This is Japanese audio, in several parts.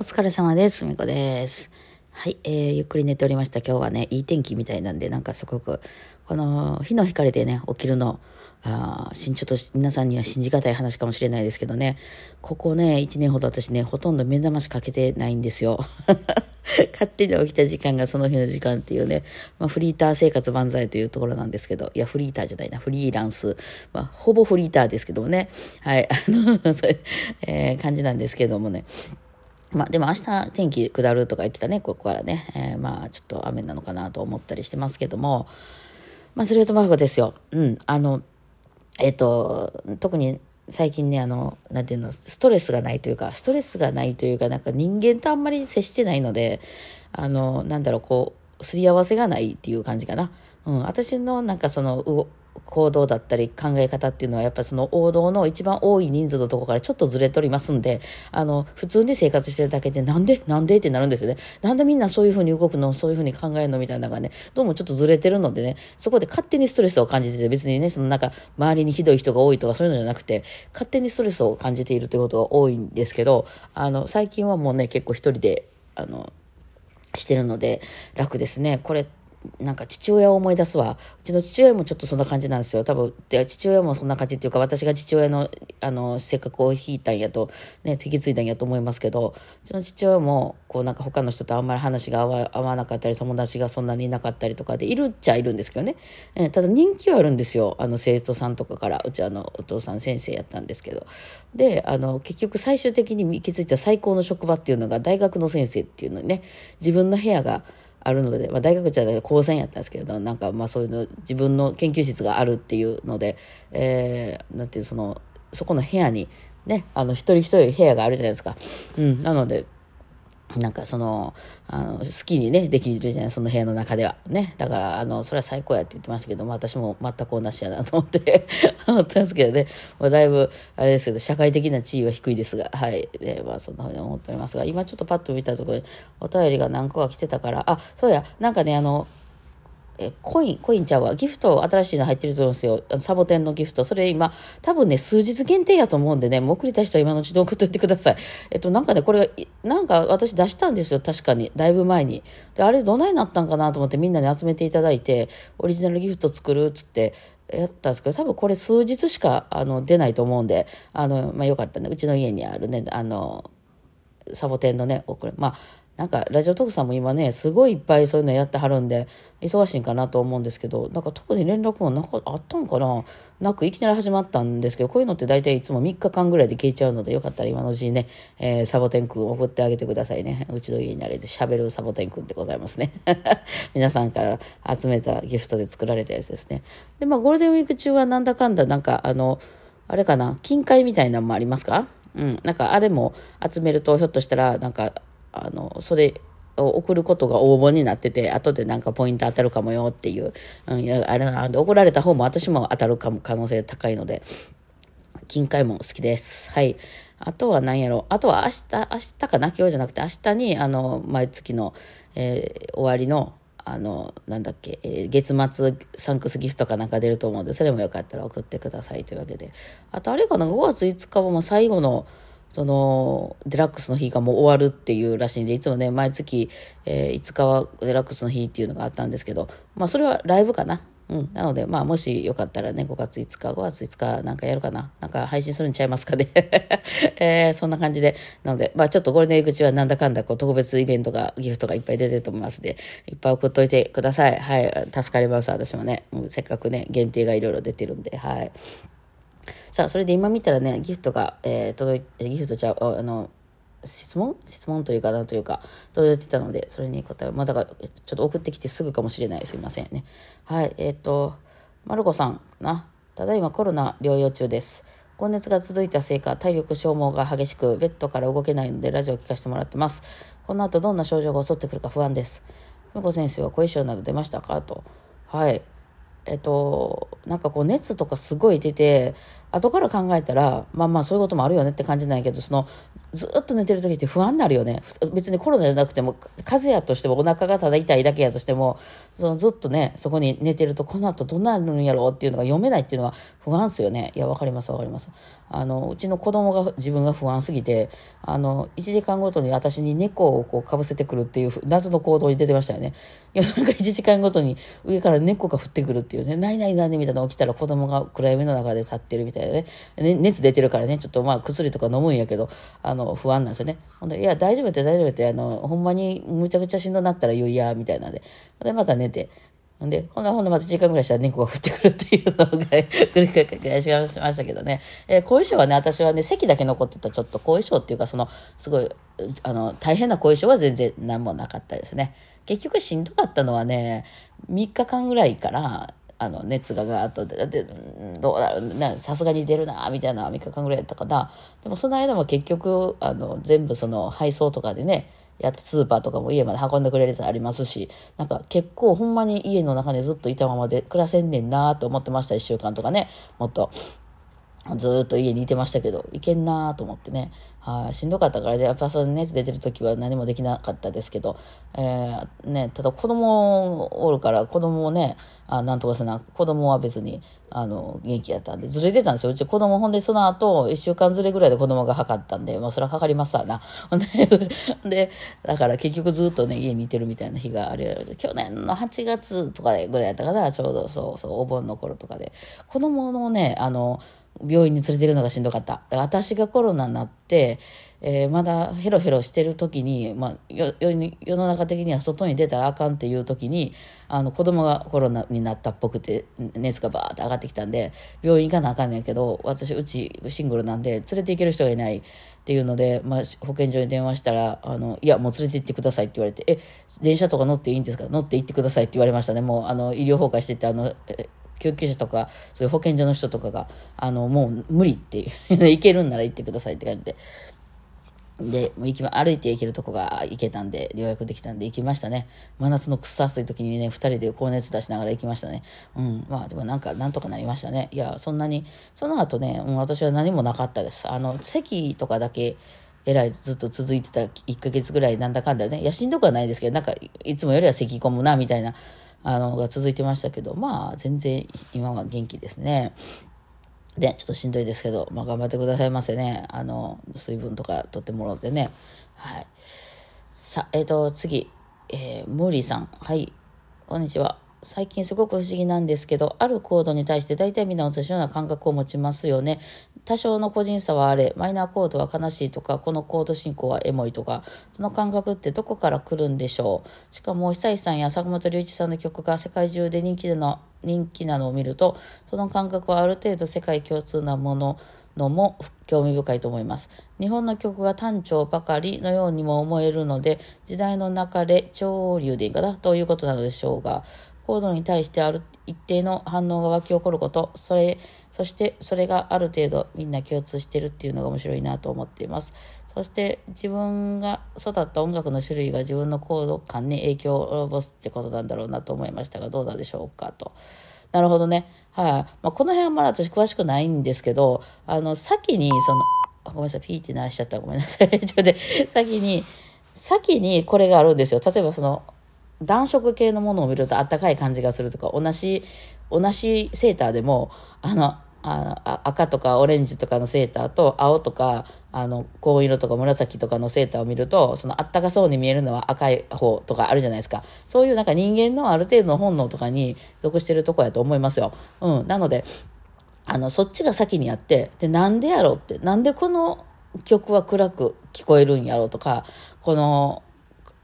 お疲れ様です。みこです。はい、えー、ゆっくり寝ておりました。今日はね、いい天気みたいなんで、なんかすごく、この日の光でね、起きるの、あしんちょっと皆さんには信じがたい話かもしれないですけどね、ここね、1年ほど私ね、ほとんど目覚ましかけてないんですよ。勝手に起きた時間がその日の時間っていうね、まあ、フリーター生活万歳というところなんですけど、いや、フリーターじゃないな、フリーランス、まあ、ほぼフリーターですけどもね、はい、あの、そういう、えー感じなんですけどもね、まあでも明日天気下るとか言ってたね、ここからね。えーまあちょっと雨なのかなと思ったりしてますけども、まあそれとマフですよ。うん。あの、えっ、と、特に最近ね、あの、なんていうの、ストレスがないというか、ストレスがないというか、なんか人間とあんまり接してないので、あの、なんだろう、こう、すり合わせがないっていう感じかな。うん。私のなんかその、行動だったり考え方っていうのはやっぱりその王道の一番多い人数のところからちょっとずれとりますんで、あの、普通に生活してるだけでなんでなんでってなるんですよね。なんでみんなそういうふうに動くのそういうふうに考えるのみたいなのがね、どうもちょっとずれてるのでね、そこで勝手にストレスを感じてて別にね、そのなんか周りにひどい人が多いとかそういうのじゃなくて、勝手にストレスを感じているということが多いんですけど、あの、最近はもうね、結構一人で、あの、してるので楽ですね。これなんか父親を思い出すわ。うちの父親もちょっとそんな感じなんですよ。多分、父親もそんな感じっていうか、私が父親の、あの、性格を引いたんやと、ね、引き継いだんやと思いますけど、うちの父親も、こうなんか他の人とあんまり話が合わ合わなかったり、友達がそんなにいなかったりとかで、いるっちゃいるんですけどね。えーただ人気はあるんですよ。あの、生徒さんとかから。うちあの、お父さん先生やったんですけど。で、あの、結局最終的に行き着いた最高の職場っていうのが大学の先生っていうのにね、自分の部屋が、あるので、まあ、大学じゃない高専やったんですけどなんかまあそういうの自分の研究室があるっていうので、えー、なんていうそのそこの部屋にねあの一人一人部屋があるじゃないですか。うん、なのでなんかその、あの、好きにね、できるじゃない、その部屋の中では。ね。だから、あの、それは最高やって言ってましたけど、まあ私も全く同じやなと思って、思ってますけどね。まあだいぶ、あれですけど、社会的な地位は低いですが、はい。で、まあそんなふうに思っておりますが、今ちょっとパッと見たところに、お便りが何個か来てたから、あ、そうや、なんかね、あの、えコイン、コインちゃうわ。ギフト新しいの入ってると思うんですよ。サボテンのギフト。それ今、多分ね、数日限定やと思うんでね、もう送りたい人は今のうちに送っといてください。えっと、なんかね、これ、なんか私出したんですよ。確かに。だいぶ前に。で、あれどないなったんかなと思ってみんなに集めていただいて、オリジナルギフト作るっつって、やったんですけど、多分これ数日しか、あの、出ないと思うんで、あの、まあ、よかったね。うちの家にあるね、あの、サボテンのね、送る。まあ、なんか、ラジオトークさんも今ね、すごいいっぱいそういうのやってはるんで、忙しいんかなと思うんですけど、なんか特に連絡もなかあったんかな？なく、いきなり始まったんですけど、こういうのって大体いつも3日間ぐらいで消えちゃうので、よかったら今のうちにね、えーサボテンくん送ってあげてくださいね。うちの家にあれで喋るサボテンくんでございますね。皆さんから集めたギフトで作られたやつですね。で、まあ、ゴールデンウィーク中はなんだかんだ、なんか、あの、あれかな、金塊みたいなのもありますか？うん。なんか、あれも集めると、ひょっとしたら、なんか、あの、それを送ることが応募になってて、後でなんかポイント当たるかもよっていう、うん、あれなので、送られた方も私も当たるかも可能性高いので、金塊も好きです。はい。あとは何やろあとは明日、明日かな今日じゃなくて明日に、あの、毎月の、えー終わりの、あの、なんだっけ、えー月末サンクスギフトかなんか出ると思うんで、それもよかったら送ってくださいというわけで。あとあれかな ?5 月5日はもう最後の、その、デラックスの日がもう終わるっていうらしいんで、いつもね、毎月、えー5日はデラックスの日っていうのがあったんですけど、まあそれはライブかな？うん。なので、まあ、もしよかったらね、5月5日、5月5日なんかやるかな？なんか配信するんちゃいますかね？えーそんな感じで。なので、まあ、ちょっとゴールデンウィーク中はなんだかんだこう特別イベントが、ギフトがいっぱい出てると思いますので、いっぱい送っといてください。はい。助かります、私もね。うんせっかくね、限定がいろいろ出てるんで、はい。さあ、それで今見たらね、ギフトが、えー届いて、ギフトちゃう、ああの、質問？質問というかなというか、届いてたので、それに答え、まだから、ちょっと送ってきてすぐかもしれない。すいませんね。はい、えっ、と、まるこさんな。ただいまコロナ療養中です。高熱が続いたせいか、体力消耗が激しく、ベッドから動けないので、ラジオを聞かせてもらってます。この後どんな症状が襲ってくるか不安です。むこ先生は後遺症など出ましたか？と。はい。えっと、なんかこう熱とかすごい出て、後から考えたら、まあまあそういうこともあるよねって感じないけど、その、ずっと寝てる時って不安になるよね。別にコロナじゃなくても、風邪やとしても、お腹がただ痛いだけやとしても、そのずっとね、そこに寝てると、この後どんなるんやろうっていうのが読めないっていうのは不安っすよね。いや、わかりますわかります。あの、うちの子供が自分が不安すぎて、あの、1時間ごとに私に猫をこうかぶせてくるっていう謎の行動に出てましたよね。いや、なんか1時間ごとに上から猫が降ってくるっていうね、ないないないみたいなの起きたら子供が暗闇の中で立ってるみたいなね。ね熱出てるからね、ちょっとまあ薬とか飲むんやけど、あの、不安なんですよね。ほんで、いや、大丈夫って大丈夫って、あの、ほんまにむちゃくちゃしんどなったら言うや、みたいなんで。で、また寝て。んで、ほんで、ほんでまた時間ぐらいしたら猫が降ってくるっていうのが 繰り返しましたけどね。えー、後遺症はね、私はね、席だけ残ってたちょっと後遺症っていうか、その、すごい、あの、大変な後遺症は全然何もなかったですね。結局しんどかったのはね、3日間ぐらいから、あの、熱がガーッと出て、どうだろうな、さすがに出るな、みたいな3日間ぐらいやったかな。でもその間も結局、あの、全部その配送とかでね、やってスーパーとかも家まで運んでくれるやつありますし、なんか結構ほんまに家の中にずっといたままで暮らせんねんなと思ってました、1週間とかね。もっと。ずっと家にいてましたけど、いけんなと思ってね。はい、しんどかったから、やっぱその熱出てる時は何もできなかったですけど、えー、ね、ただ子供おるから、子供もね、あなんとかせな、子供は別に、あの、元気やったんで、ずれてたんですよ。うち子供、ほんでその後、一週間ずれぐらいで子供が測ったんで、まあそれはかかりますわな。ほ んで、だから結局ずっとね、家にいてるみたいな日がある去年の8月とかぐらいやったかな、ちょうどそうそう、お盆の頃とかで。子供のね、あの、病院に連れてるのがしんどかった。私がコロナになって、えー、まだヘロヘロしてる時に、まあ、世世の中的には外に出たらあかんっていう時にあの子供がコロナになったっぽくて熱がバーって上がってきたんで病院行かなあかんねんけど私うちシングルなんで連れて行ける人がいないっていうので、まあ、保健所に電話したらあの「いやもう連れて行ってください」って言われて「え電車とか乗っていいんですか？乗って行ってください」って言われましたねもうあの医療崩壊しててあの救急車とか、そういう保健所の人とかが、あの、もう無理っていう、行けるんなら行ってくださいって感じで。で、もう行きま、歩いて行けるとこが行けたんで、予約できたんで行きましたね。真夏のくっさ暑い時にね、二人で高熱出しながら行きましたね。うん。まあでもなんか、なんとかなりましたね。いや、そんなに、その後ね、もう私は何もなかったです。あの、席とかだけ、えらいずっと続いてた1ヶ月ぐらいなんだかんだね。いや、しんどくはないですけど、なんか、いつもよりは咳込むな、みたいなあの、が続いてましたけど、まあ、全然今は元気ですね。で、ちょっとしんどいですけど、まあ、頑張ってくださいませね。あの、水分とか取ってもらってね。はい。さ、えっ、ー、と、次、えー、ムーリーさん。はい。こんにちは。最近すごく不思議なんですけど、あるコードに対して大体みんな同じような感覚を持ちますよね。多少の個人差はあれ、マイナーコードは悲しいとか、このコード進行はエモいとか、その感覚ってどこから来るんでしょう。しかも、久石さんや坂本龍一さんの曲が世界中で人気なの人気なのを見ると、その感覚はある程度世界共通なもの、のも興味深いと思います。日本の曲が単調ばかりのようにも思えるので、時代の流れ、潮流でいいかなということなのでしょうが、行動に対してある一定の反応が湧き起こること、それ、そしてそれがある程度みんな共通してるっていうのが面白いなと思っています。そして自分が育った音楽の種類が自分の行動感に影響を及ぼすってことなんだろうなと思いましたが、どうなんでしょうかと。なるほどね。はい、あ、まあ、この辺はまだ私詳しくないんですけど、あの、先に、その、ごめんなさい、ピーって鳴らしちゃった。ごめんなさい。ちょっと先に、先にこれがあるんですよ。例えばその、暖色系のものを見るとあったかい感じがするとか、同じ、同じセーターでも、あの、あ赤とかオレンジとかのセーターと青とかあの紺色とか紫とかのセーターを見るとそのあったかそうに見えるのは赤い方とかあるじゃないですかそういうなんか人間のある程度の本能とかに属してるとこやと思いますよ。うん、なのであのそっちが先にあってでなんでやろうってなんでこの曲は暗く聞こえるんやろうとかこの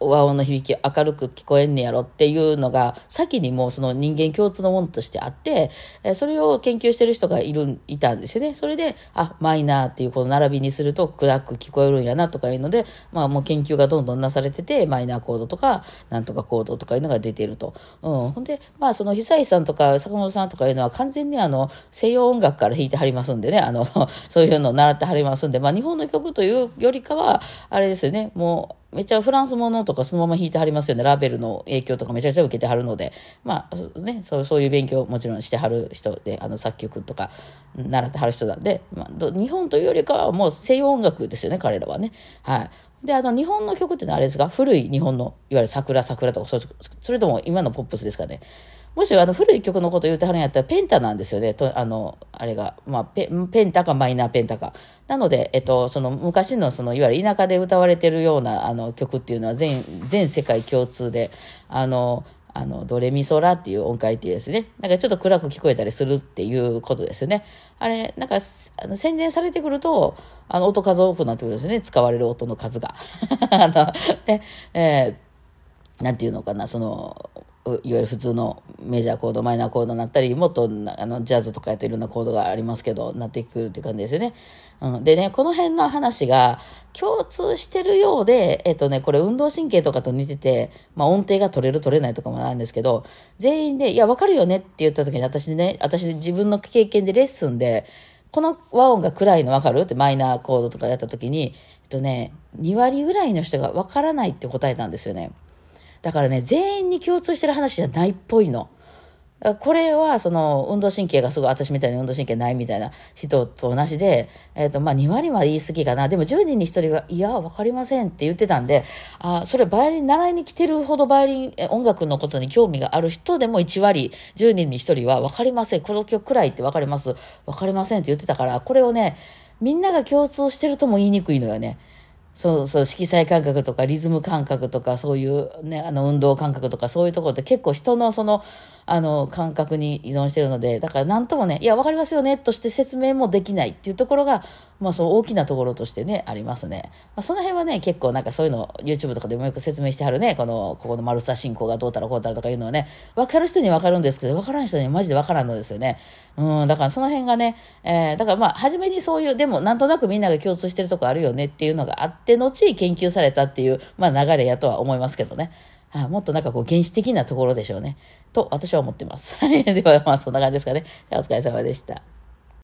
和音の響き明るく聞こえんねやろっていうのが先にもうその人間共通のものとしてあって、えそれを研究してる人がいるいたんですよね。それであマイナーっていうこの並びにすると暗く聞こえるんやなとかいうので、まあ、もう研究がどんどんなされててマイナーコードとかなんとかコードとかいうのが出てると。うん、ほんでまあその久石さんとか坂本さんとかいうのは完全にあの西洋音楽から弾いてはりますんでねあの そういうのを習ってはりますんで、まあ、日本の曲というよりかはあれですよねもうめっちゃフランスものとかそのまま弾いてはりますよね。ラベルの影響とかめちゃくちゃ受けてはるので、まあね、そうそういう勉強もちろんしてはる人で、あの作曲とか習ってはる人なんで、まあ、日本というよりかはもう西洋音楽ですよね、彼らはね。はい。で、あの、日本の曲ってのはあれですか古い日本の、いわゆる桜桜とか、それとも今のポップスですかね。もしあの古い曲のこと言うてはるんやったらペンタなんですよね。とあの、あれが、まあペ、ペンタかマイナーペンタか。なので、えっと、その昔のその、いわゆる田舎で歌われてるようなあの曲っていうのは全、全世界共通で、あの、あの、ドレミソラっていう音階ってですね。なんかちょっと暗く聞こえたりするっていうことですよね。あれ、なんか、あの洗練されてくると、あの、音数多くなってくるんですね。使われる音の数が。あの、で、えー、なんていうのかな、その、いわゆる普通のメジャーコードマイナーコードになったりもっとあのジャズとかやといろんなコードがありますけどなってくるって感じですよね。うん、でねこの辺の話が共通してるようで、えっとね、これ運動神経とかと似てて、まあ、音程が取れる取れないとかもあるんですけど全員で「いや分かるよね」って言った時に私ね私自分の経験でレッスンでこの和音が暗いの分かるってマイナーコードとかやった時に、えっとね、2割ぐらいの人が分からないって答えたんですよね。だからね、全員に共通してる話じゃないっぽいの。これは、その、運動神経がすごい、私みたいに運動神経ないみたいな人と同じで、えっ、ー、と、まあ、2割は言い過ぎかな。でも、10人に1人は、いや、わかりませんって言ってたんで、あ、それ、バイオリン習いに来てるほどバイオリン、音楽のことに興味がある人でも1割、10人に1人は、わかりません。この曲くらいってわかります。わかりませんって言ってたから、これをね、みんなが共通してるとも言いにくいのよね。そうそう、色彩感覚とかリズム感覚とかそういうね、あの運動感覚とかそういうところって結構人のその、あの感覚に依存してるので、だから何ともね、いや、わかりますよね、として説明もできないっていうところが、まあそう大きなところとしてね、ありますね。まあその辺はね、結構なんかそういうの YouTube とかでもよく説明してはるね、この、ここの丸さ進行がどうたらこうたらとかいうのはね、わかる人にわかるんですけど、わからん人にはマジでわからんのですよね。うん、だからその辺がね、えー、だからまあ、初めにそういう、でもなんとなくみんなが共通してるとこあるよねっていうのがあって、後研究されたっていう、まあ流れやとは思いますけどね。あもっとなんかこう原始的なところでしょうね。と私は思ってます。ではまあそんな感じですかね。お疲れ様でした。